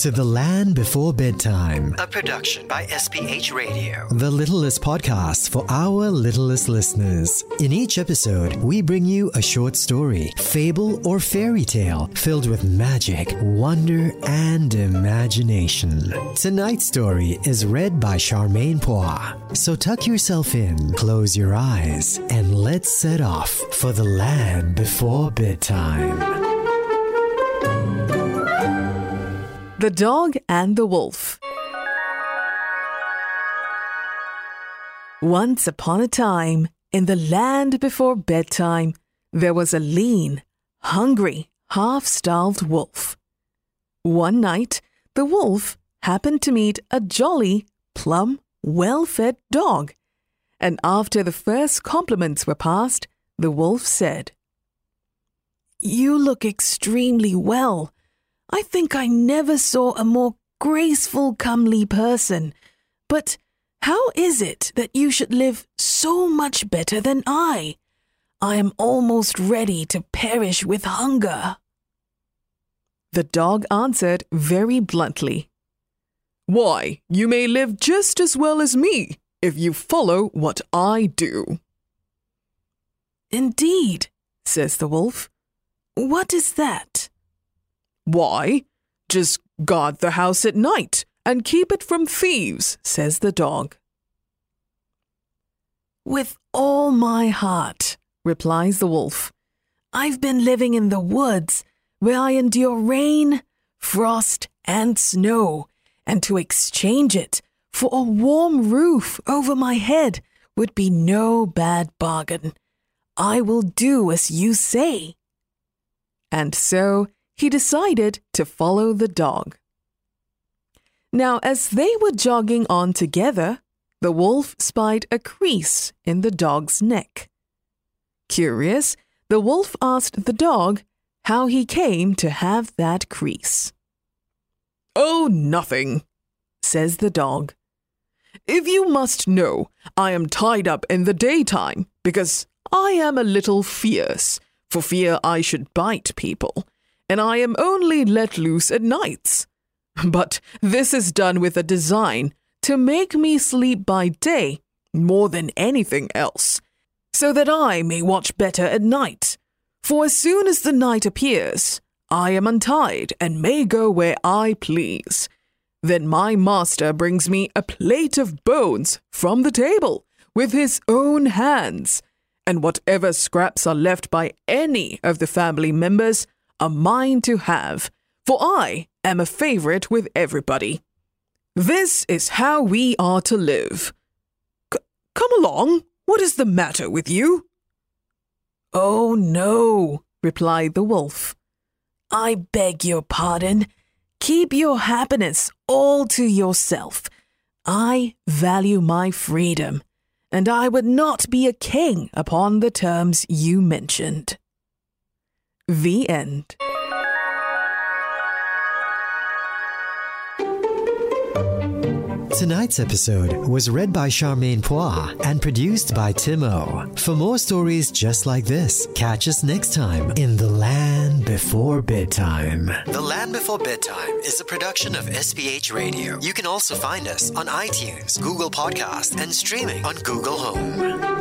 to The Land Before Bedtime, A production by SPH Radio. the littlest podcast for our littlest listeners. In each episode, we bring you a short story, fable, or fairy tale filled with magic, wonder, and imagination. Tonight's story is read by Charmaine Phua. So tuck yourself in, close your eyes, and let's set off for The Land Before Bedtime. The Dog and the Wolf. Once upon a time, in the land before bedtime, there was a lean, hungry, half starved wolf. One night, the wolf happened to meet a jolly, plump, well fed dog. And after the first compliments were passed, the wolf said, You look extremely well. I think I never saw a more graceful, comely person. But how is it that you should live so much better than I? I am almost ready to perish with hunger. The dog answered very bluntly, Why, you may live just as well as me if you follow what I do. Indeed, says the wolf. What is that? Why, just guard the house at night and keep it from thieves, says the dog. With all my heart, replies the wolf. I've been living in the woods where I endure rain, frost, and snow, and to exchange it for a warm roof over my head would be no bad bargain. I will do as you say. And so he decided to follow the dog. Now, as they were jogging on together, the wolf spied a crease in the dog's neck. Curious, the wolf asked the dog how he came to have that crease. Oh, nothing, says the dog. If you must know, I am tied up in the daytime because I am a little fierce, for fear I should bite people, and I am only let loose at nights. But this is done with a design to make me sleep by day more than anything else, so that I may watch better at night. For as soon as the night appears, I am untied and may go where I please. Then my master brings me a plate of bones from the table with his own hands, and whatever scraps are left by any of the family members are mine to have, for I am a favorite with everybody. This is how we are to live. C- come along, what is the matter with you? Oh, no, replied the wolf. I beg your pardon. Keep your happiness all to yourself. I value my freedom, and I would not be a king upon the terms you mentioned. The end. Tonight's episode was read by Charmaine Phua and produced by Timo. For more stories just like this, catch us next time in The Land Before Bedtime. The Land Before Bedtime is a production of SPH Radio. You can also find us on iTunes, Google Podcast, and streaming on Google Home.